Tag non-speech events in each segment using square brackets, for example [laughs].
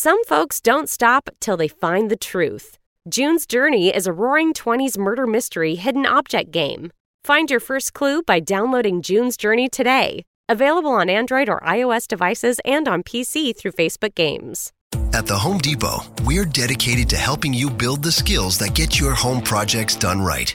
Some folks don't stop till they find the truth. June's Journey is a roaring 20s murder mystery hidden object game. Find your first clue by downloading June's Journey today. Available on Android or iOS devices and on PC through Facebook Games. At the Home Depot, we're dedicated to helping you build the skills that get your home projects done right.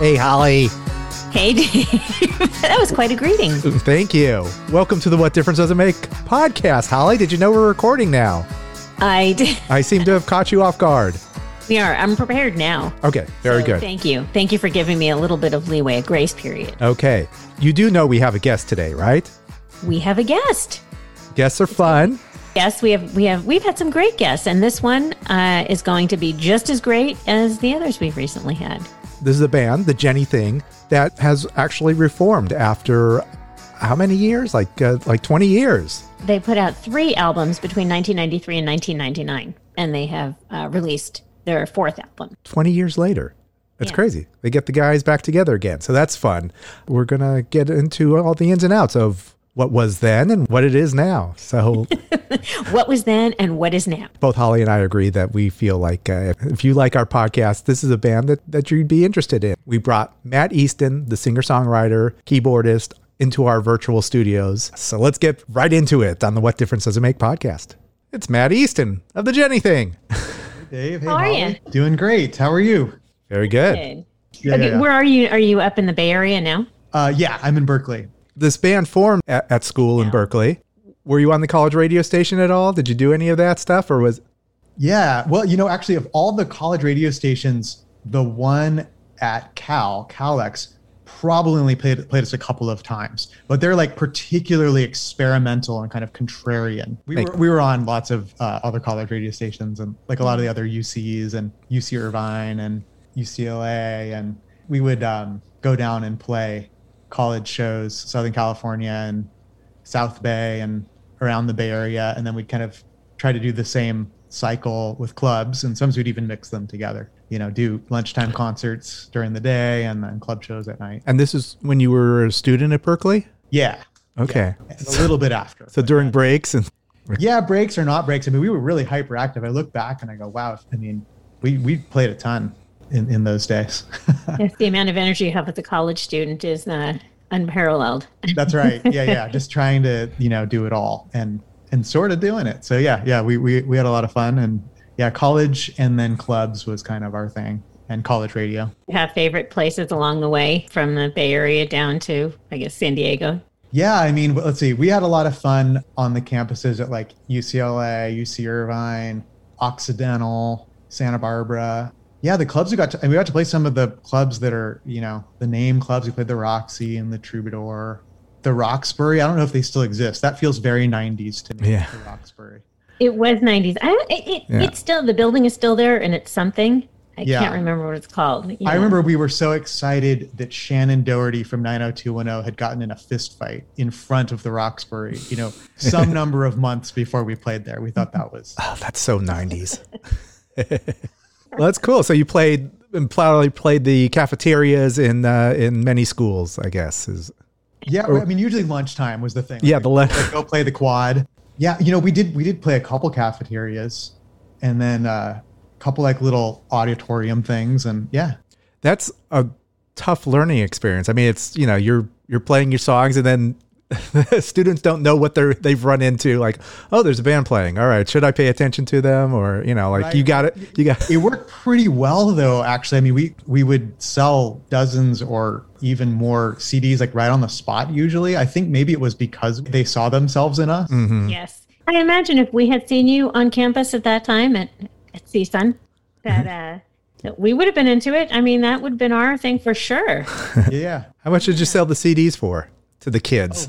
Hey, Holly. Hey, Dave. [laughs] that was quite a greeting. Thank you. Welcome to the What Difference Does It Make podcast. Holly, did you know we're recording now? I did. [laughs] I seem to have caught you off guard. We are. I'm prepared now. Okay, very So good. Thank you. Thank you for giving me a little bit of leeway, a grace period. Okay. You do know we have a guest today, right? We have a guest. Guests are fun. Yes, we have. We have. We've had some great guests, and this one uh, is going to be just as great as the others we've recently had. This is a band, the Jenny Thing, that has actually reformed after how many years? Like uh, like 20 years. They put out three albums between 1993 and 1999, and they have uh, released their fourth album. 20 years later. That's Yeah. crazy. They get the guys back together again. So that's fun. We're going to get into all the ins and outs of what was then and what it is now. So [laughs] What was then and what is now? both Holly and I agree that we feel like uh, if you like our podcast, this is a band that, that you'd be interested in. We brought Matt Easton, the singer songwriter, keyboardist, into our virtual studios. So let's get right into it on the What Difference Does It Make podcast. It's Matt Easton of the Jenny Thing. Dave, hey, How are you? Doing great. How are you? Very good. Good. Yeah, okay, yeah, yeah. where are you? Are you up in the Bay Area now? Uh, yeah, I'm in Berkeley. This band formed at, at school in Berkeley. Were you on the college radio station at all? Did you do any of that stuff or was Yeah. Well, you know, actually, of all the college radio stations, the one at Cal, KALX, probably only played played us a couple of times, but they're like particularly experimental and kind of contrarian. We Make- were we were on lots of uh, other college radio stations and like a lot of the other UCs and UC Irvine and UCLA, and we would um, go down and play college shows, Southern California and South Bay and around the Bay Area, and then we'd kind of try to do the same cycle with clubs, and sometimes we'd even mix them together. You know, do lunchtime concerts during the day and then club shows at night. and this is when you were a student at Berkeley? Yeah, Okay. and a little bit after. So during breaks and [laughs] yeah, breaks or not breaks. I mean, we were really hyperactive. I look back and I go, wow. I mean, we we played a ton in in those days. [laughs] Yes, the amount of energy you have as a college student is uh, unparalleled. That's right. Yeah, yeah. Just [laughs] trying to you know do it all and and sort of doing it. So yeah, yeah. We we we had a lot of fun and yeah, college and then clubs was kind of our thing and college radio. You have favorite places along the way from the Bay Area down to, I guess, San Diego. Yeah, I mean, let's see. We had a lot of fun on the campuses at like UCLA, UC Irvine, Occidental, Santa Barbara. Yeah, the clubs we got to, and we got to play some of the clubs that are, you know, the name clubs. We played the Roxy and the Troubadour, the Roxbury. I don't know if they still exist. That feels very 90s to me. Yeah. The Roxbury. It was 90s. I, it, it, Yeah. It's still, the building is still there and it's something. I Yeah. can't remember what it's called. I remember we were so excited that Shannen Doherty from 90210 had gotten in a fist fight in front of the Roxbury, you know, some [laughs] number of months before we played there. We thought that was Oh, that's so 90s. [laughs] well, that's cool. So you played and probably played the cafeterias in uh, in many schools, I guess. Is Yeah, I mean, usually lunchtime was the thing. Yeah, Like, the le- like, go play the quad. Yeah, you know, we did we did play a couple cafeterias, and then uh, a couple like little auditorium things, and yeah, that's a tough learning experience. I mean, it's you know you're you're playing your songs and then [laughs] students don't know what they're they've run into. Like, oh, there's a band playing. All right, should I pay attention to them or you know like Right. you got it, you got it worked pretty well though. Actually, I mean, we we would sell dozens or even more CDs like right on the spot. Usually, I think maybe it was because they saw themselves in us. Mm-hmm. Yes. I imagine if we had seen you on campus at that time at, at CSUN, that, uh, we would have been into it. I mean, that would have been our thing for sure. [laughs] Yeah. How much did you sell the CDs for to the kids?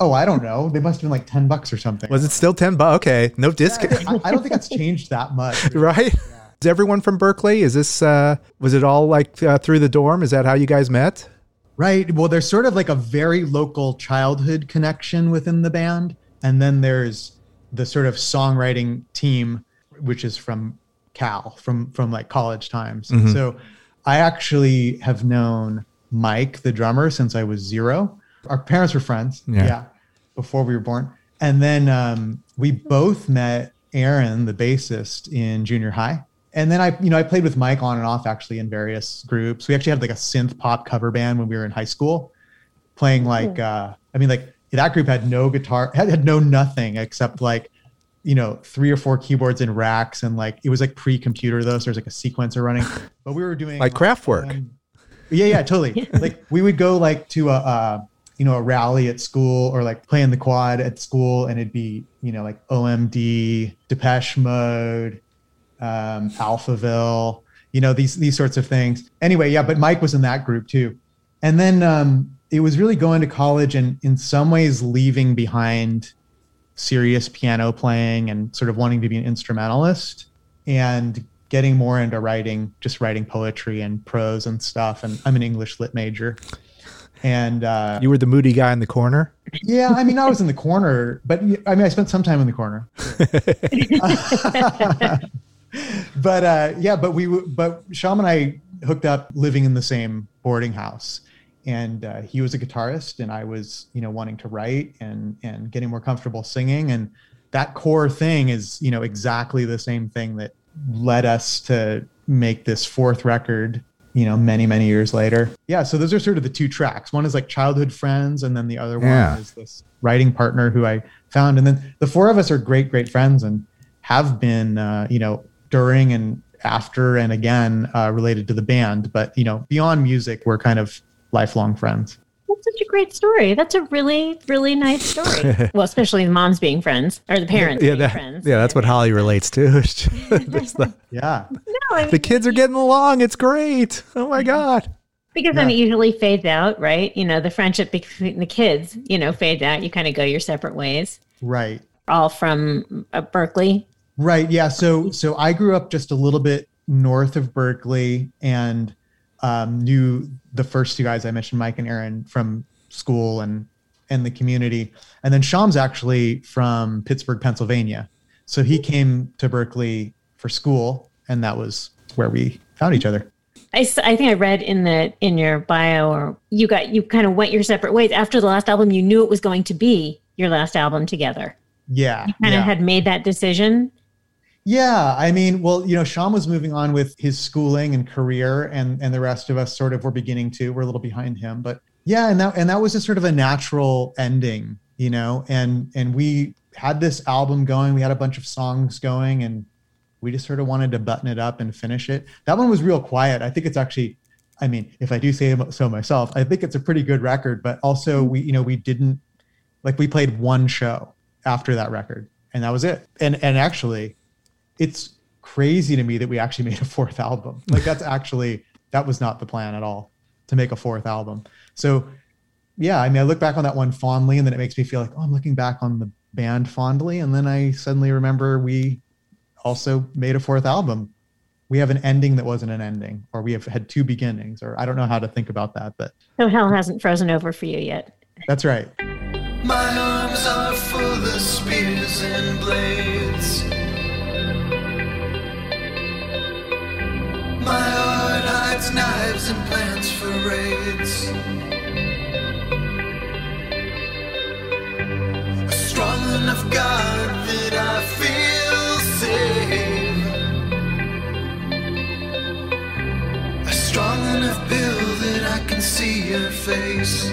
Oh, I don't know. They must have been like ten bucks or something. Was it still ten bucks? Okay, no discount, I, I don't think that's changed that much. [laughs] right? Is everyone from Berkeley? Is this uh, was it all like uh, through the dorm? Is that how you guys met? Right. Well, there's sort of like a very local childhood connection within the band. And then there's the sort of songwriting team, which is from Cal, from from like college times. So I actually have known Mike, the drummer, since I was zero. Our parents were friends. Yeah. before we were born. And then um, we both met Aaron, the bassist, in junior high. And then I, you know, I played with Mike on and off actually in various groups. We actually had like a synth pop cover band when we were in high school, playing like, uh, I mean, like that group had no guitar, had, had no nothing except like, you know, three or four keyboards in racks, and like it was like pre-computer though, so there's like a sequencer running. But we were doing Like Kraftwerk. um, yeah, yeah, totally. [laughs] like we would go like to a, uh, you know, a rally at school or like playing the quad at school, and it'd be you know like OMD, Depeche Mode, um, Alphaville, you know these these sorts of things. Anyway, yeah, but Mike was in that group too, and then um, it was really going to college and in some ways leaving behind serious piano playing and sort of wanting to be an instrumentalist and getting more into writing, just writing poetry and prose and stuff. And I'm an English lit major. And uh, You were the moody guy in the corner. yeah, I mean, I was in the corner, but I mean, I spent some time in the corner. [laughs] but uh, yeah, but we, but Sham and I hooked up living in the same boarding house. And uh, he was a guitarist, and I was, you know, wanting to write and and getting more comfortable singing. And that core thing is, you know, exactly the same thing that led us to make this fourth record you know many many years later. Yeah so those are sort of the two tracks. One is like childhood friends and then the other Yeah. one is this writing partner who i found. And then the four of us are great great friends and have been uh, you know during and after and again uh, related to the band. But you know beyond music we're kind of lifelong friends That's such a great story. That's a really, really nice story. [laughs] well, especially the moms being friends or the parents Yeah, being that, friends. yeah, that's what Holly relates to. [laughs] The, [laughs] yeah No, I mean, the kids are getting along. It's great. Oh my god. because then it usually fades out, right? You know, the friendship between the kids, you know, fades out. You kind of go your separate ways. right All from uh, Berkeley. Right. Yeah. So so I grew up just a little bit north of Berkeley and um, knew the first two guys I mentioned, Mike and Aaron, from school and and the community. And then Sham's actually from Pittsburgh, Pennsylvania. So he came to Berkeley for school, and that was where we found each other. I think I read in the in your bio, or you got you kind of went your separate ways after the last album. You knew it was going to be your last album together. Yeah. Kind yeah. of had made that decision. Yeah, I mean, well, you know, Sean was moving on with his schooling and career, and and the rest of us sort of were beginning to. We're a little behind him, but yeah, and that and that was just sort of a natural ending, you know. And and we had this album going, we had a bunch of songs going, and we just sort of wanted to button it up and finish it. That one was real quiet. I think it's actually, I mean, if I do say so myself, I think it's a pretty good record. But also, mm-hmm. we you know we didn't like we played one show after that record, and that was it. And and actually it's crazy to me that we actually [laughs] made a fourth album. Like that's [laughs] actually that was not the plan at all to make a fourth album. So yeah, I mean I look back on that one fondly and then it makes me feel like, oh, I'm looking back on the band fondly and then I suddenly remember we also made a fourth album we have an ending that wasn't an ending, or we have had two beginnings, or I don't know how to think about that, but So hell hasn't frozen over for you yet. that's right. My arms are full of spears and blades. My heart hides knives and plans for raids. A strong enough God that I feel safe. A strong enough Bill that I can see your face.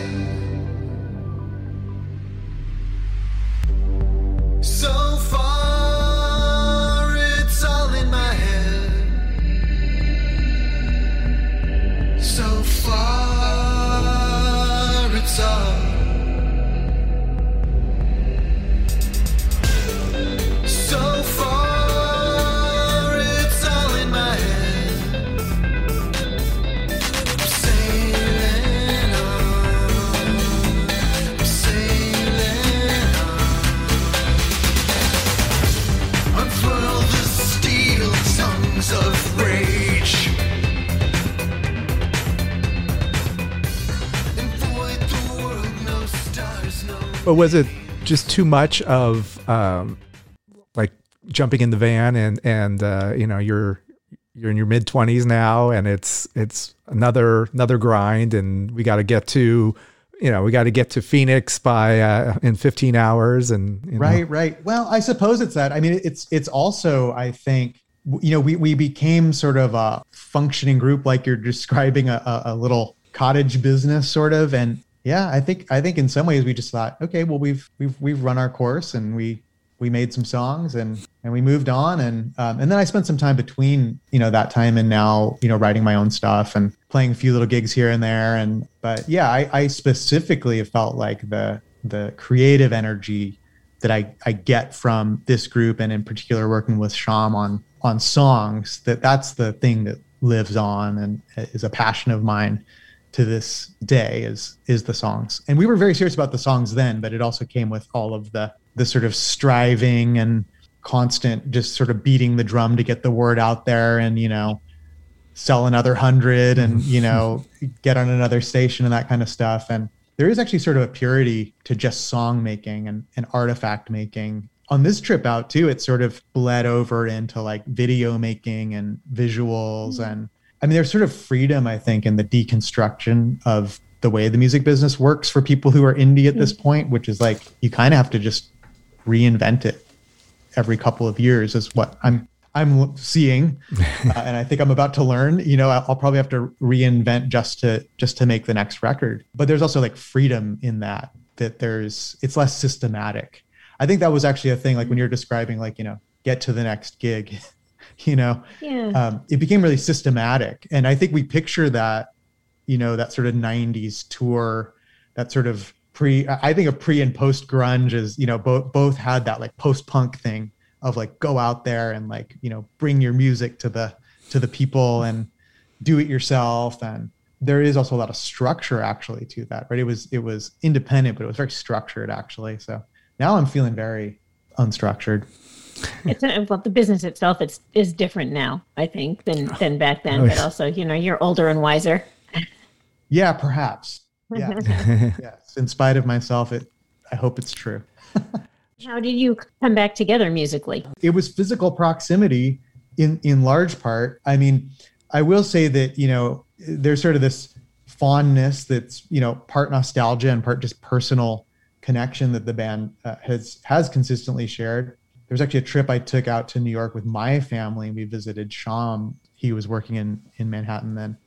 Was it just too much of um, like jumping in the van and and uh, you know you're you're in your mid twenties now and it's it's another another grind and we got to get to you know we got to get to Phoenix by uh, in 15 hours and you know. Right, right. Well, I suppose it's that. I mean, it's it's also I think you know we we became sort of a functioning group, like you're describing a, a, a little cottage business sort of, and yeah, I think I think in some ways we just thought, okay, well we've we've we've run our course and we we made some songs and and we moved on. And um, and then I spent some time between you know that time and now you know writing my own stuff and playing a few little gigs here and there. And but yeah I, I specifically felt like the the creative energy that I, I get from this group and in particular working with Sham on on songs that that's the thing that lives on and is a passion of mine to this day is is the songs. And we were very serious about the songs then but it also came with all of the the sort of striving and constant just sort of beating the drum to get the word out there and you know sell another hundred and you know [laughs] get on another station and that kind of stuff. And there is actually sort of a purity to just song making and, and artifact making. On this trip out too it sort of bled over into like video making and visuals mm. and i mean there's sort of freedom i think in the deconstruction of the way the music business works for people who are indie at this point which is like you kind of have to just reinvent it every couple of years is what i'm i'm seeing. [laughs] Uh, and i think i'm about to learn you know I'll, I'll probably have to reinvent just to just to make the next record. But there's also like freedom in that that there's it's less systematic. I think that was actually a thing like when you're describing like you know get to the next gig [laughs] you know? Yeah. um, it became really systematic. And i think we picture that you know that sort of 90s tour that sort of pre i think of pre and post grunge is you know both both had that like post punk thing of like go out there and like you know bring your music to the to the people and do it yourself. And there is also a lot of structure actually to that right? It was it was independent but it was very structured actually. So now i'm feeling very unstructured it's a, well, the business itself it's is different now, I think, than [sighs] than back then. Oh, But also, you know, you're older and wiser. yeah perhaps yeah [laughs] yes in spite of myself it i hope it's true [laughs] How did you come back together musically? it was physical proximity in in large part i mean i will say that you know there's sort of this fondness that's you know part nostalgia and part just personal connection that the band uh, has has consistently shared there's actually a trip i took out to new york with my family. We visited sham. He was working in in manhattan then.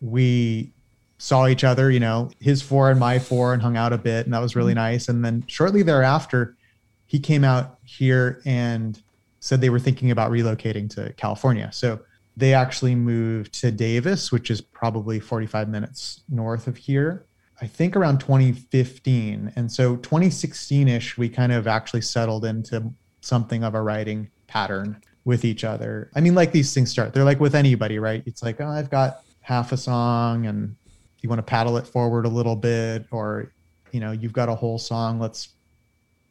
We saw each other you know his four and my four and hung out a bit and that was really mm-hmm. nice. And then shortly thereafter he came out here and said they were thinking about relocating to California. So they actually moved to Davis, which is probably 45 minutes north of here, I think around 2015. And so 2016 ish, we kind of actually settled into something of a writing pattern with each other. I mean, like these things start, they're like with anybody, right? It's like, oh, I've got half a song and you want to paddle it forward a little bit, or, you know, you've got a whole song, let's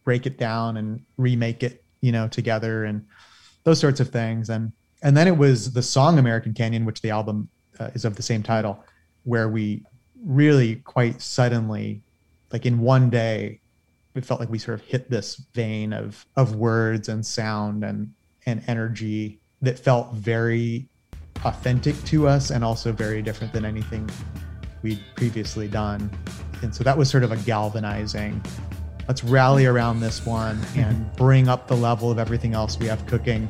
break it down and remake it you know together and those sorts of things and And then it was the song American Canyon, which the album uh, is of the same title, where we really quite suddenly, like in one day, it felt like we sort of hit this vein of of words and sound and and energy that felt very authentic to us and also very different than anything we'd previously done. And so that was sort of a galvanizing let's rally around this one mm-hmm. and bring up the level of everything else we have cooking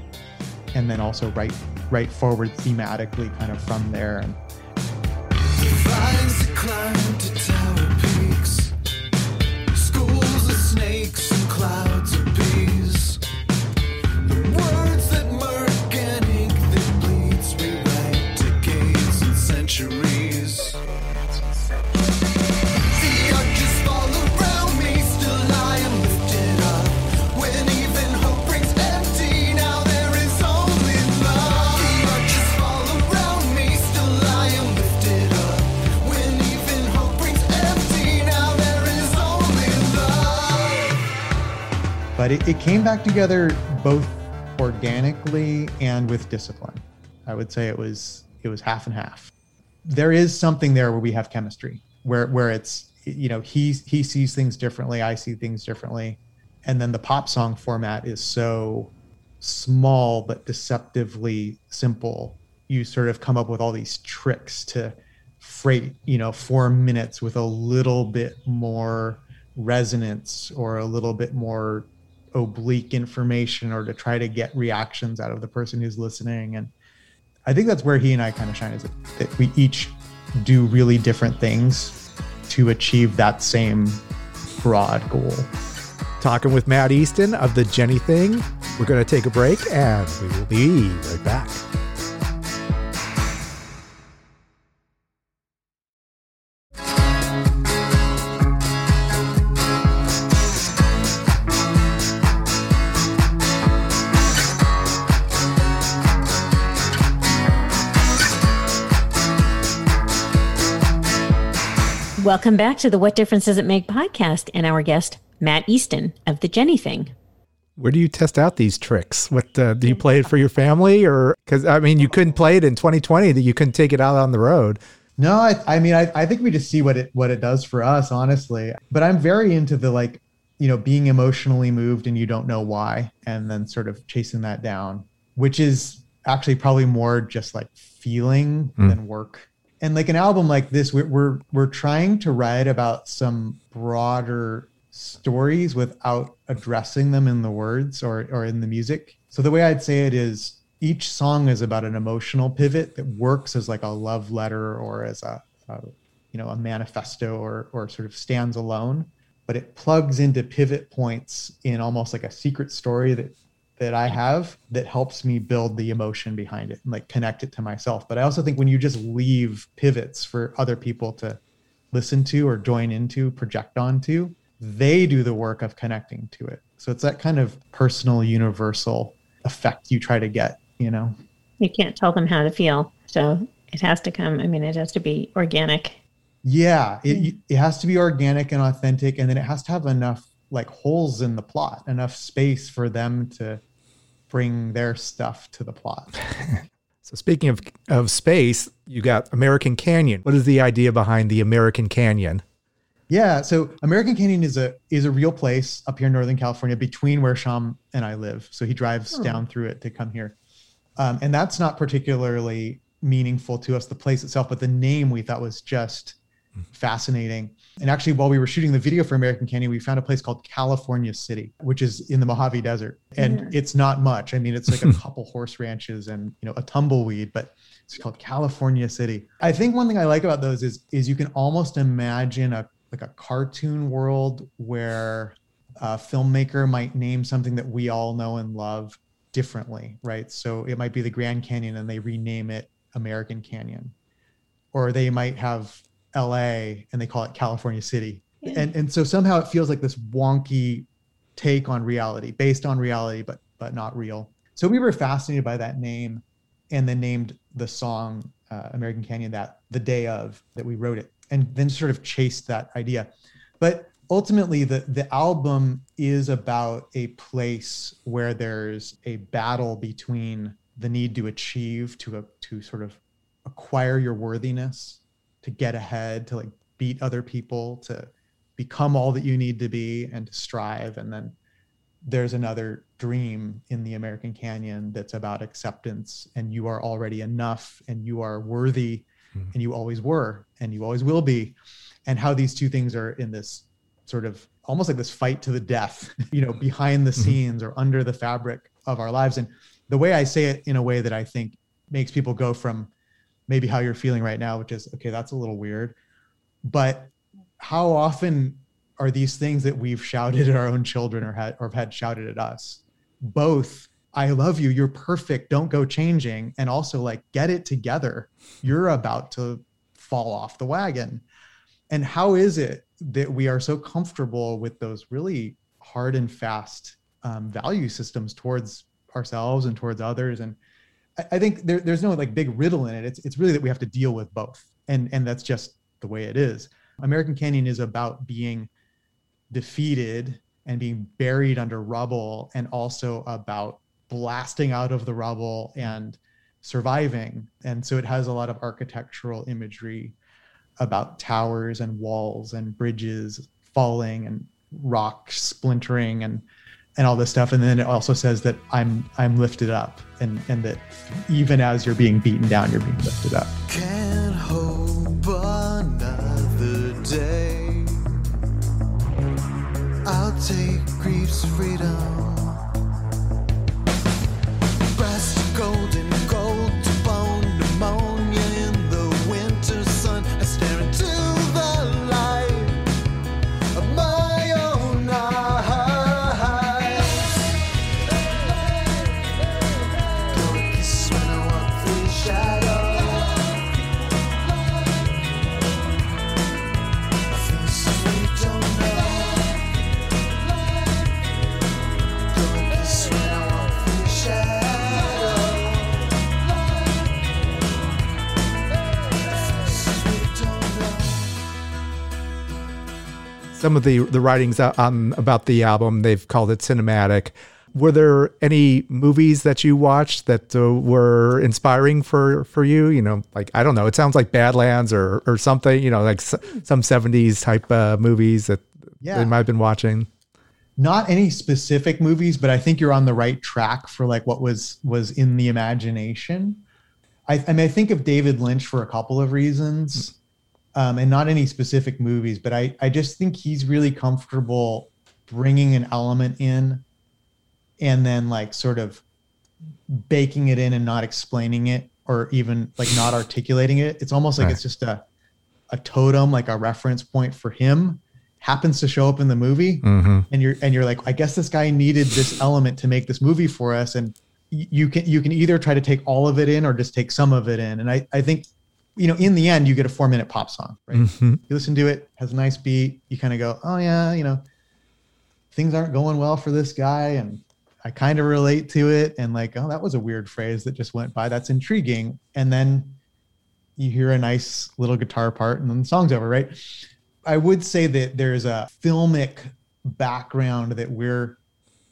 and then also write right forward thematically kind of from there clouds but it, it came back together both organically and with discipline. I would say it was it was half and half. There is something there where we have chemistry where where it's you know he he sees things differently i see things differently and then the pop song format is so small but deceptively simple. You sort of come up with all these tricks to freight you know four minutes with a little bit more resonance or a little bit more oblique information or to try to get reactions out of the person who's listening and i think that's where he and i kind of shine is that, we each do really different things to achieve that same broad goal Talking with Matt Easton of the Jenny Thing. We're going to take a break and we will be right back. Welcome back to the What Difference Does It Make podcast and our guest, Matt Easton of The Jenny Thing. Where do you test out these tricks? What uh, do you play it for your family, or because I mean, you couldn't play it in 2020; that you couldn't take it out on the road. No, I, I mean, I, I think we just see what it what it does for us, honestly. But I'm very into the like, you know, being emotionally moved and you don't know why, and then sort of chasing that down, which is actually probably more just like feeling Mm. than work. And like an album like this, we're we're we're trying to write about some broader stories without addressing them in the words or or in the music. So the way I'd say it is each song is about an emotional pivot that works as like a love letter or as a, a you know a manifesto or or sort of stands alone but it plugs into pivot points in almost like a secret story that that I have that helps me build the emotion behind it and like connect it to myself. But I also think when you just leave pivots for other people to listen to or join into, project onto, they do the work of connecting to it. So it's that kind of personal, universal effect you try to get, you know? You can't tell them how to feel. So it has to come, I mean, it has to be organic. Yeah, it, hmm. it has to be organic and authentic, and then it has to have enough like holes in the plot, enough space for them to bring their stuff to the plot. [laughs] So speaking of of space, you got American Canyon. What is the idea behind the American Canyon? Yeah, so American Canyon is a is a real place up here in Northern California, between where Sham and I live. So he drives down through it to come here, um, and that's not particularly meaningful to us, the place itself, but the name we thought was just fascinating. And actually, while we were shooting the video for American Canyon, we found a place called California City, which is in the Mojave Desert, and it's not much. I mean, it's like a [laughs] couple horse ranches and you know a tumbleweed, but it's called California City. I think one thing I like about those is is you can almost imagine a like a cartoon world where a filmmaker might name something that we all know and love differently, right? So it might be the Grand Canyon and they rename it American Canyon. Or they might have LA and they call it California City. And and so somehow it feels like this wonky take on reality, based on reality, but but not real. So we were fascinated by that name and then named the song uh, American Canyon that the day of that we wrote it and then sort of chased that idea. But ultimately the the album is about a place where there's a battle between the need to achieve, to, uh, to sort of acquire your worthiness, to get ahead, to like beat other people, to become all that you need to be and to strive. And then there's another dream in the American Canyon that's about acceptance and you are already enough and you are worthy hmm. and you always were and you always will be. And how these two things are in this sort of almost like this fight to the death, [laughs] you know, behind the mm-hmm. scenes or under the fabric of our lives. And the way I say it in a way that I think makes people go from maybe how you're feeling right now, which is, okay, that's a little weird. But how often are these things that we've shouted at our own children or had or have had shouted at us? Both, I love you, you're perfect, don't go changing, and also like get it together. You're about to fall off the wagon. And how is it that we are so comfortable with those really hard and fast um, value systems towards ourselves and towards others? And I, think there, there's no like big riddle in it. It's it's really that we have to deal with both, and and that's just the way it is. American Canyon is about being defeated and being buried under rubble, and also about blasting out of the rubble and surviving. And so it has a lot of architectural imagery about towers and walls and bridges falling and rock splintering and and all this stuff and then it also says that i'm i'm lifted up and and that even as you're being beaten down you're being lifted up Can't hope another day. I'll take grief's freedom. Some of the the writings on about the album they've called it cinematic. Were there any movies that you watched that uh, were inspiring for for you? You know like i don't know it sounds like badlands or or something you know like s- some 70s type uh, movies that Yeah. they might have been watching. Not any specific movies but i think you're on the right track for like what was was in the imagination. I, I mean i think of david lynch for a couple of reasons um, and not any specific movies but i i just think he's really comfortable bringing an element in and then like sort of baking it in and not explaining it or even like not articulating it it's almost like Right. it's just a a totem like a reference point for him happens to show up in the movie mm-hmm. and you're and you're like i guess this guy needed this element to make this movie for us and you can you can either try to take all of it in or just take some of it in and i i think you know in the end you get a four minute pop song right? Mm-hmm. you listen to it has a nice beat you kind of go oh yeah you know things aren't going well for this guy and i kind of relate to it and like oh that was a weird phrase that just went by. That's intriguing. And then you hear a nice little guitar part and then the song's over right? I would say that there's a filmic background that we're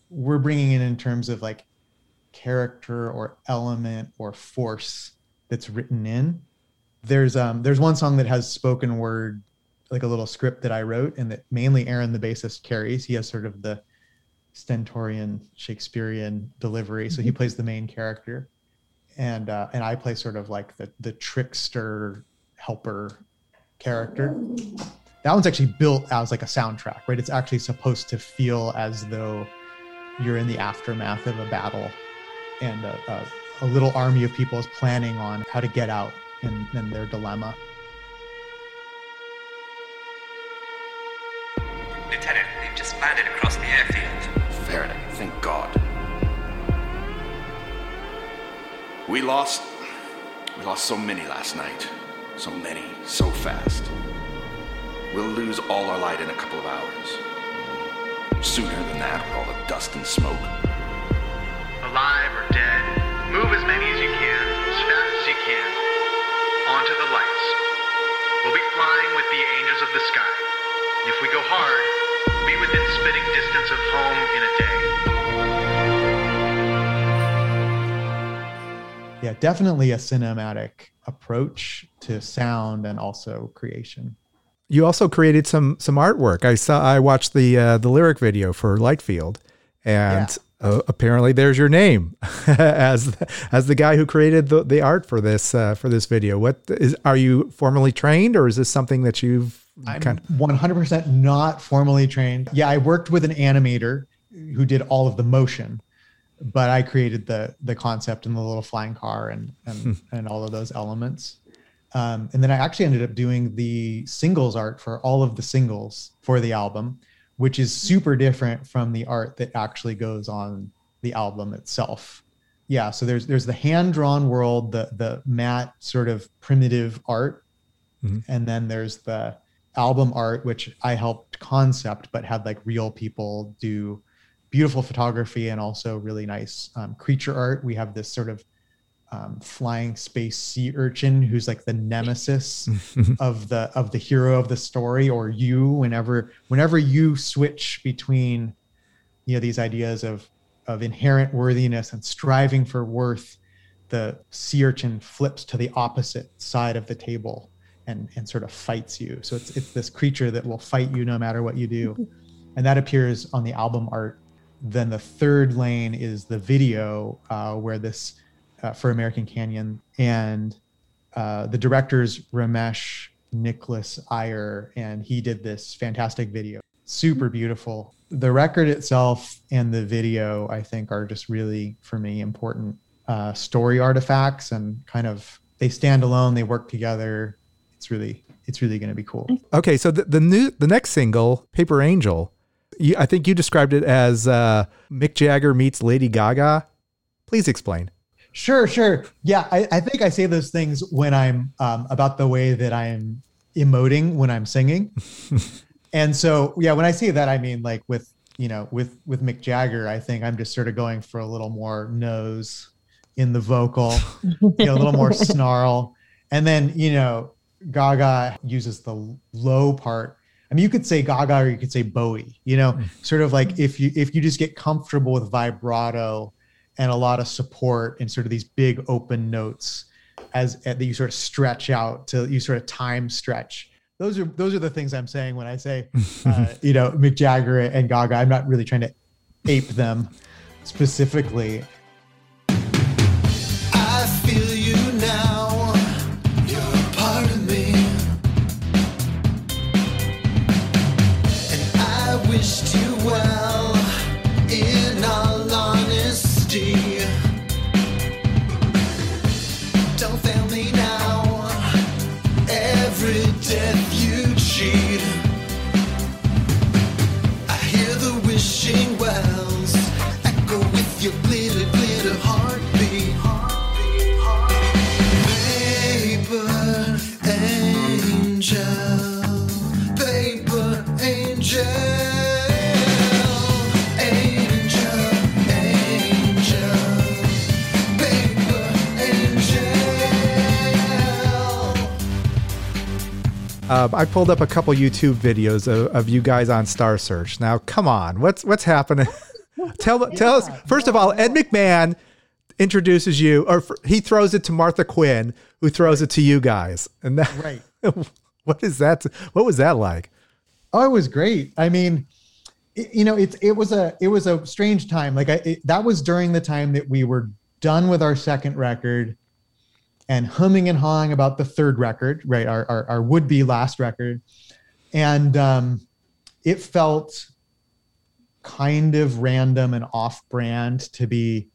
we're bringing in in terms of like character or element or force that's written in there's um there's one song that has spoken word like a little script that i wrote and that mainly aaron the bassist carries. He has sort of the stentorian shakespearean delivery. So he plays the main character. And uh, and i play sort of like the the trickster helper character. That one's actually built as like a soundtrack right? It's actually supposed to feel as though you're in the aftermath of a battle and a, a, a little army of people is planning on how to get out and, and their dilemma Lieutenant, we've just landed across the airfield. Faraday, thank God. We lost. We lost so many last night. So many, so fast. We'll lose all our light in a couple of hours. Sooner than that, with all the dust and smoke. alive or dead. Move as many as you can, Onto the lights. We'll be flying with the angels of the sky. If we go hard, we'll be within spitting distance of home in a day. yeah, definitely a cinematic approach to sound and also creation. You also created some some artwork. I saw I watched the uh, the lyric video for Lightfield, and uh, apparently there's your name [laughs] as as the guy who created the, the art for this uh, for this video. What is are you formally trained or is this something that you've I'm kind of 100% not formally trained. Yeah, I worked with an animator who did all of the motion, but I created the the concept and the little flying car and and, and all of those elements. Um, and then I actually ended up doing the singles art for all of the singles for the album, which is super different from the art that actually goes on the album itself. Yeah, so there's there's the hand drawn world, the the matte sort of primitive art, Mhm. and then there's the album art, which I helped concept, but had like real people do beautiful photography and also really nice um, creature art. We have this sort of um, flying space sea urchin who's like the nemesis [laughs] of the of the hero of the story or you whenever whenever you switch between you know these ideas of of inherent worthiness and striving for worth the sea urchin flips to the opposite side of the table and and sort of fights you. So it's it's this creature that will fight you no matter what you do. [laughs] And that appears on the album art. Then the third lane is the video uh, where this uh, for American Canyon, and uh, the director's Ramesh Nicholas Iyer, and he did this fantastic video, super beautiful. The record itself and the video, I think, are just really for me important uh, story artifacts, and kind of they stand alone, they work together. It's really, it's really going to be cool. Okay, so the, the new the next single, Paper Angel, you, I think you described it as uh, Mick Jagger meets Lady Gaga. Please explain. Sure, sure. Yeah, I, I think I say those things when I'm um, about the way that I'm emoting when I'm singing. [laughs] and so, yeah, when I say that, I mean like with you know with with Mick Jagger, I think I'm just sort of going for a little more nose in the vocal, [laughs] you know, a little more snarl, and then you know Gaga uses the low part. I mean, you could say Gaga or you could say Bowie. You know, sort of like if you if you just get comfortable with vibrato and a lot of support and sort of these big open notes as that you sort of stretch out to you sort of time stretch. Those are those are the things I'm saying when I say, [laughs] uh, you know, Mick Jagger and Gaga. I'm not really trying to ape them specifically. I feel Uh, I pulled up a couple YouTube videos of, of you guys on Star Search. Now, come on, what's what's happening? [laughs] tell tell us first of all. Ed McMahon introduces you, or f- he throws it to Martha Quinn, who throws it to you guys, and that, Right. [laughs] what is that? What was that like? Oh, it was great. I mean, it, you know, it's it was a it was a strange time. Like I, it, that was during the time that we were done with our second record and humming and hawing about the third record, right? Our our, our would be last record, and um, it felt kind of random and off brand to be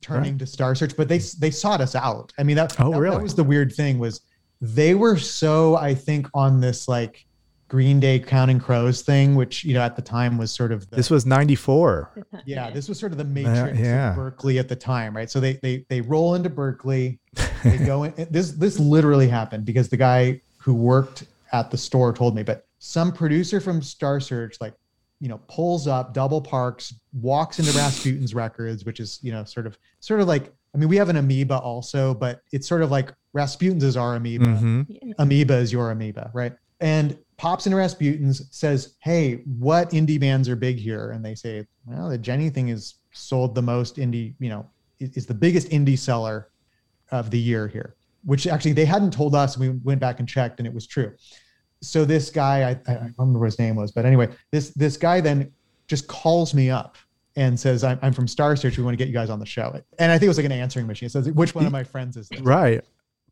turning Right. to Star Search, but they they sought us out. I mean, that, Oh, that, really? that was the weird thing was they were so I think on this like Green Day Counting Crows thing, which you know at the time was sort of the, This was '94. [laughs] yeah, this was sort of the matrix yeah. of Berkeley at the time, right? So they they they roll into Berkeley, they go in. [laughs] This this literally happened because the guy who worked at the store told me, but some producer from Star Search like you know pulls up, double parks, walks into Rasputin's [laughs] records, which is you know sort of sort of like I mean we have an amoeba also, but it's sort of like Rasputin's is our amoeba Mhm. amoeba is your amoeba, right? And pops into Rasputin's, says, Hey, what indie bands are big here? And they say, Well, the Jenny thing is sold the most indie, you know, is, the biggest indie seller of the year here, which actually they hadn't told us. We went back and checked, and it was true. So this guy, I, I don't remember what his name was, but anyway, this this guy then just calls me up and says, "I'm, I'm from Star Search. We want to get you guys on the show." And I think it was like an answering machine. It says, "Which one of my friends is this?" Right.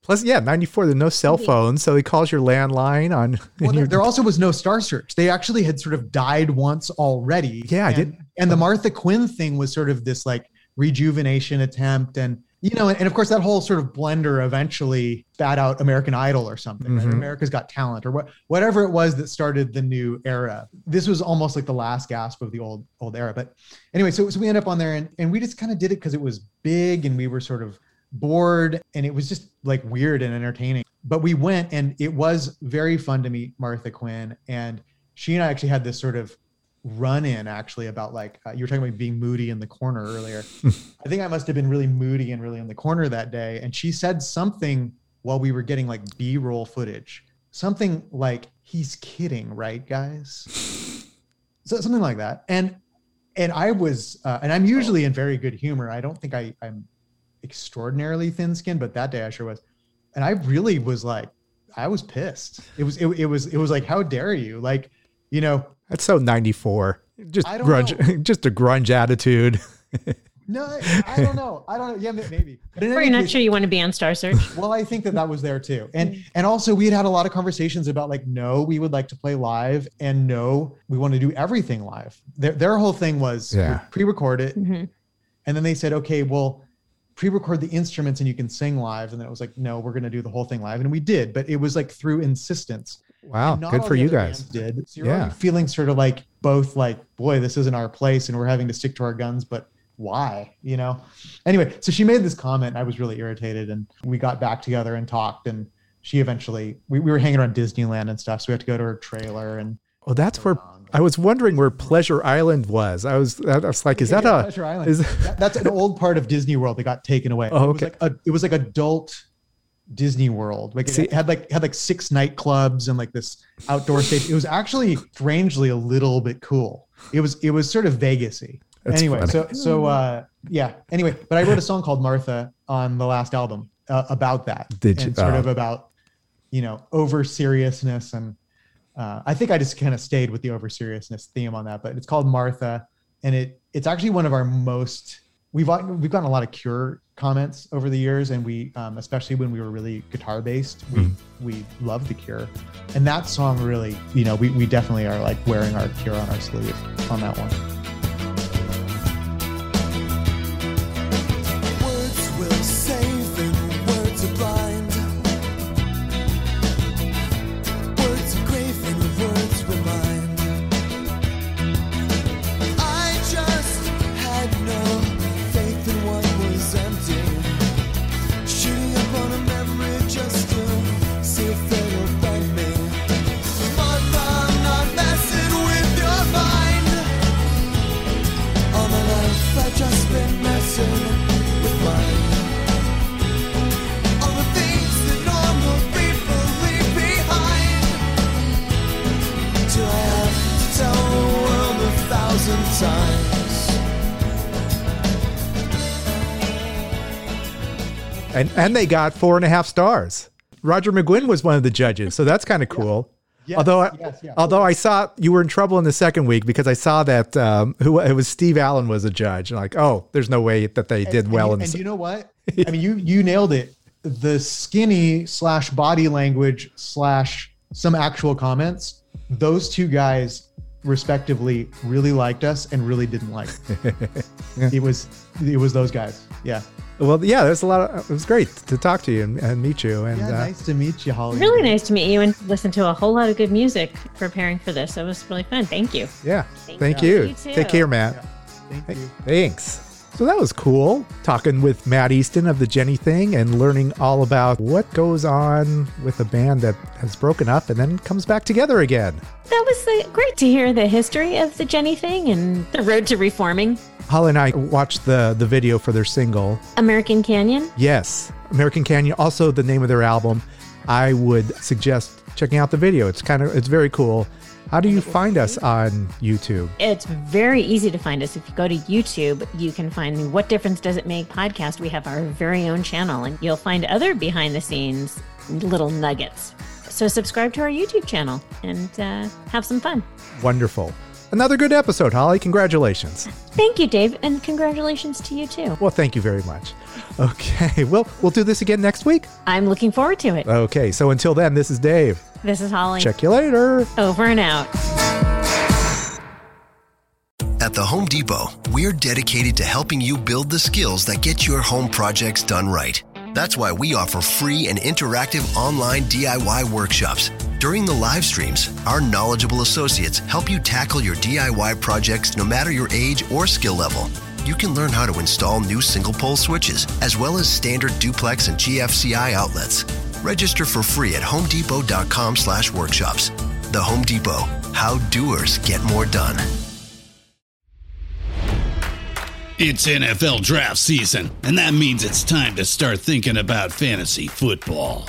Plus, yeah, 94, there's no cell phones. So he calls your landline on. [laughs] Well, there, there also was no Star Search. They actually had sort of died once already. Yeah, I and, did- And the Martha Quinn thing was sort of this like rejuvenation attempt, and you know, and, and of course that whole sort of blender eventually spat out American Idol or something. right? Mhm. America's Got Talent or what, whatever it was that started the new era. This was almost like the last gasp of the old old era. But anyway, so, so we end up on there, and and we just kind of did it because it was big, and we were sort of bored and it was just like weird and entertaining. But we went and it was very fun to meet Martha Quinn. And she and I actually had this sort of run in actually about like, uh, you were talking about being moody in the corner earlier. [laughs] I think I must have been really moody and really in the corner that day. And she said something while we were getting like B roll footage, something like, he's kidding, right, guys? So something like that. And and I was, uh, and I'm usually in very good humor. I don't think I, I'm extraordinarily thin skinned, but that day I sure was. And I really was like, I was pissed. It was, it, it was, it was like, how dare you? Like, you know, That's so 94. Just I don't grunge, [laughs] just a grunge attitude. [laughs] no, I, I don't know. I don't know. Yeah, maybe. But in Or you're not case- sure you want to be on Star Search. [laughs] well, I think that that was there too. And and also we had had a lot of conversations about like, no, we would like to play live, and no, we want to do everything live. Their their whole thing was Yeah. pre-record it, Mhm. and then they said, okay, well, pre-record the instruments and you can sing live. And then it was like, no, we're going to do the whole thing live, and we did. But it was like through insistence. Wow, good for you guys. Did so you're Yeah. feeling sort of like both like, boy, this isn't our place, and we're having to stick to our guns, but why you know anyway so she made this comment i was really irritated and we got back together and talked and she eventually we, we were hanging around disneyland and stuff so we had to go to her trailer and Well, that's where I was wondering where Pleasure Island was. I was, I was like, is that Yeah, a, Pleasure Island. is, That- that's an old part of disney world that got taken away Oh, it was okay. like a, it was like adult disney world like See- it had like had like six nightclubs and like this outdoor stage it was actually strangely a little bit cool it was it was sort of vegasy anyway funny. so so uh yeah anyway but i wrote a song called martha on the last album uh, about that Did you- and sort oh. of about you know over seriousness and uh, i think i just kind of stayed with the over seriousness theme on that but it's called martha and it it's actually one of our most we've we've gotten a lot of cure comments over the years and we um, especially when we were really guitar based we Mhm. we love the cure and that song really you know we, we definitely are like wearing our cure on our sleeve on that one they got four and a half stars. Roger McGuinn was one of the judges. So that's kind of cool. Yes, although, I, yes, yeah. although I saw you were in trouble in the second week because I saw that um, who it was Steve Allen was a judge. And like, oh, there's no way that they did well. and, in and the, you know what? [laughs] I mean, you you nailed it. The skinny slash body language slash some actual comments. Those two guys, respectively, really liked us and really didn't like. [laughs] It was it was those guys. Yeah. Well, yeah, there's a lot. Of, it was great to talk to you and, and meet you. And Yeah. uh, nice to meet you, Holly. Really nice to meet you and listen to a whole lot of good music preparing for this. It was really fun. Thank you. yeah, Thank thank you. you. You. Take care, Matt. Thank you. Thanks. So that was cool talking with Matt Easton of the Jenny Thing and learning all about what goes on with a band that has broken up and then comes back together again. That was uh, great to hear the history of the Jenny thing and the road to reforming. Holly and I watched the the video for their single. American Canyon. Yes, American Canyon. Also, the name of their album. I would suggest checking out the video. It's kind of it's very cool. How do you find us on YouTube? It's very easy to find us. If you go to YouTube, you can find the What Difference Does It Make podcast. We have our very own channel, and you'll find other behind the scenes little nuggets. So subscribe to our YouTube channel and uh, have some fun. Wonderful. Another good episode, Holly. Congratulations. Thank you, Dave, and congratulations to you too. Well, thank you very much. Okay, [laughs] well, we'll do this again next week. I'm looking forward to it. Okay, so until then, this is Dave. This is Holly. Check you later. Over and out. At the Home Depot, we're dedicated to helping you build the skills that get your home projects done right. That's why we offer free and interactive online DIY workshops. During the live streams, our knowledgeable associates help you tackle your DIY projects no matter your age or skill level. You can learn how to install new single pole switches, as well as standard duplex and GFCI outlets. Register for free at homedepot.com slash workshops. The Home Depot, how doers get more done. It's NFL draft season, and that means it's time to start thinking about fantasy football.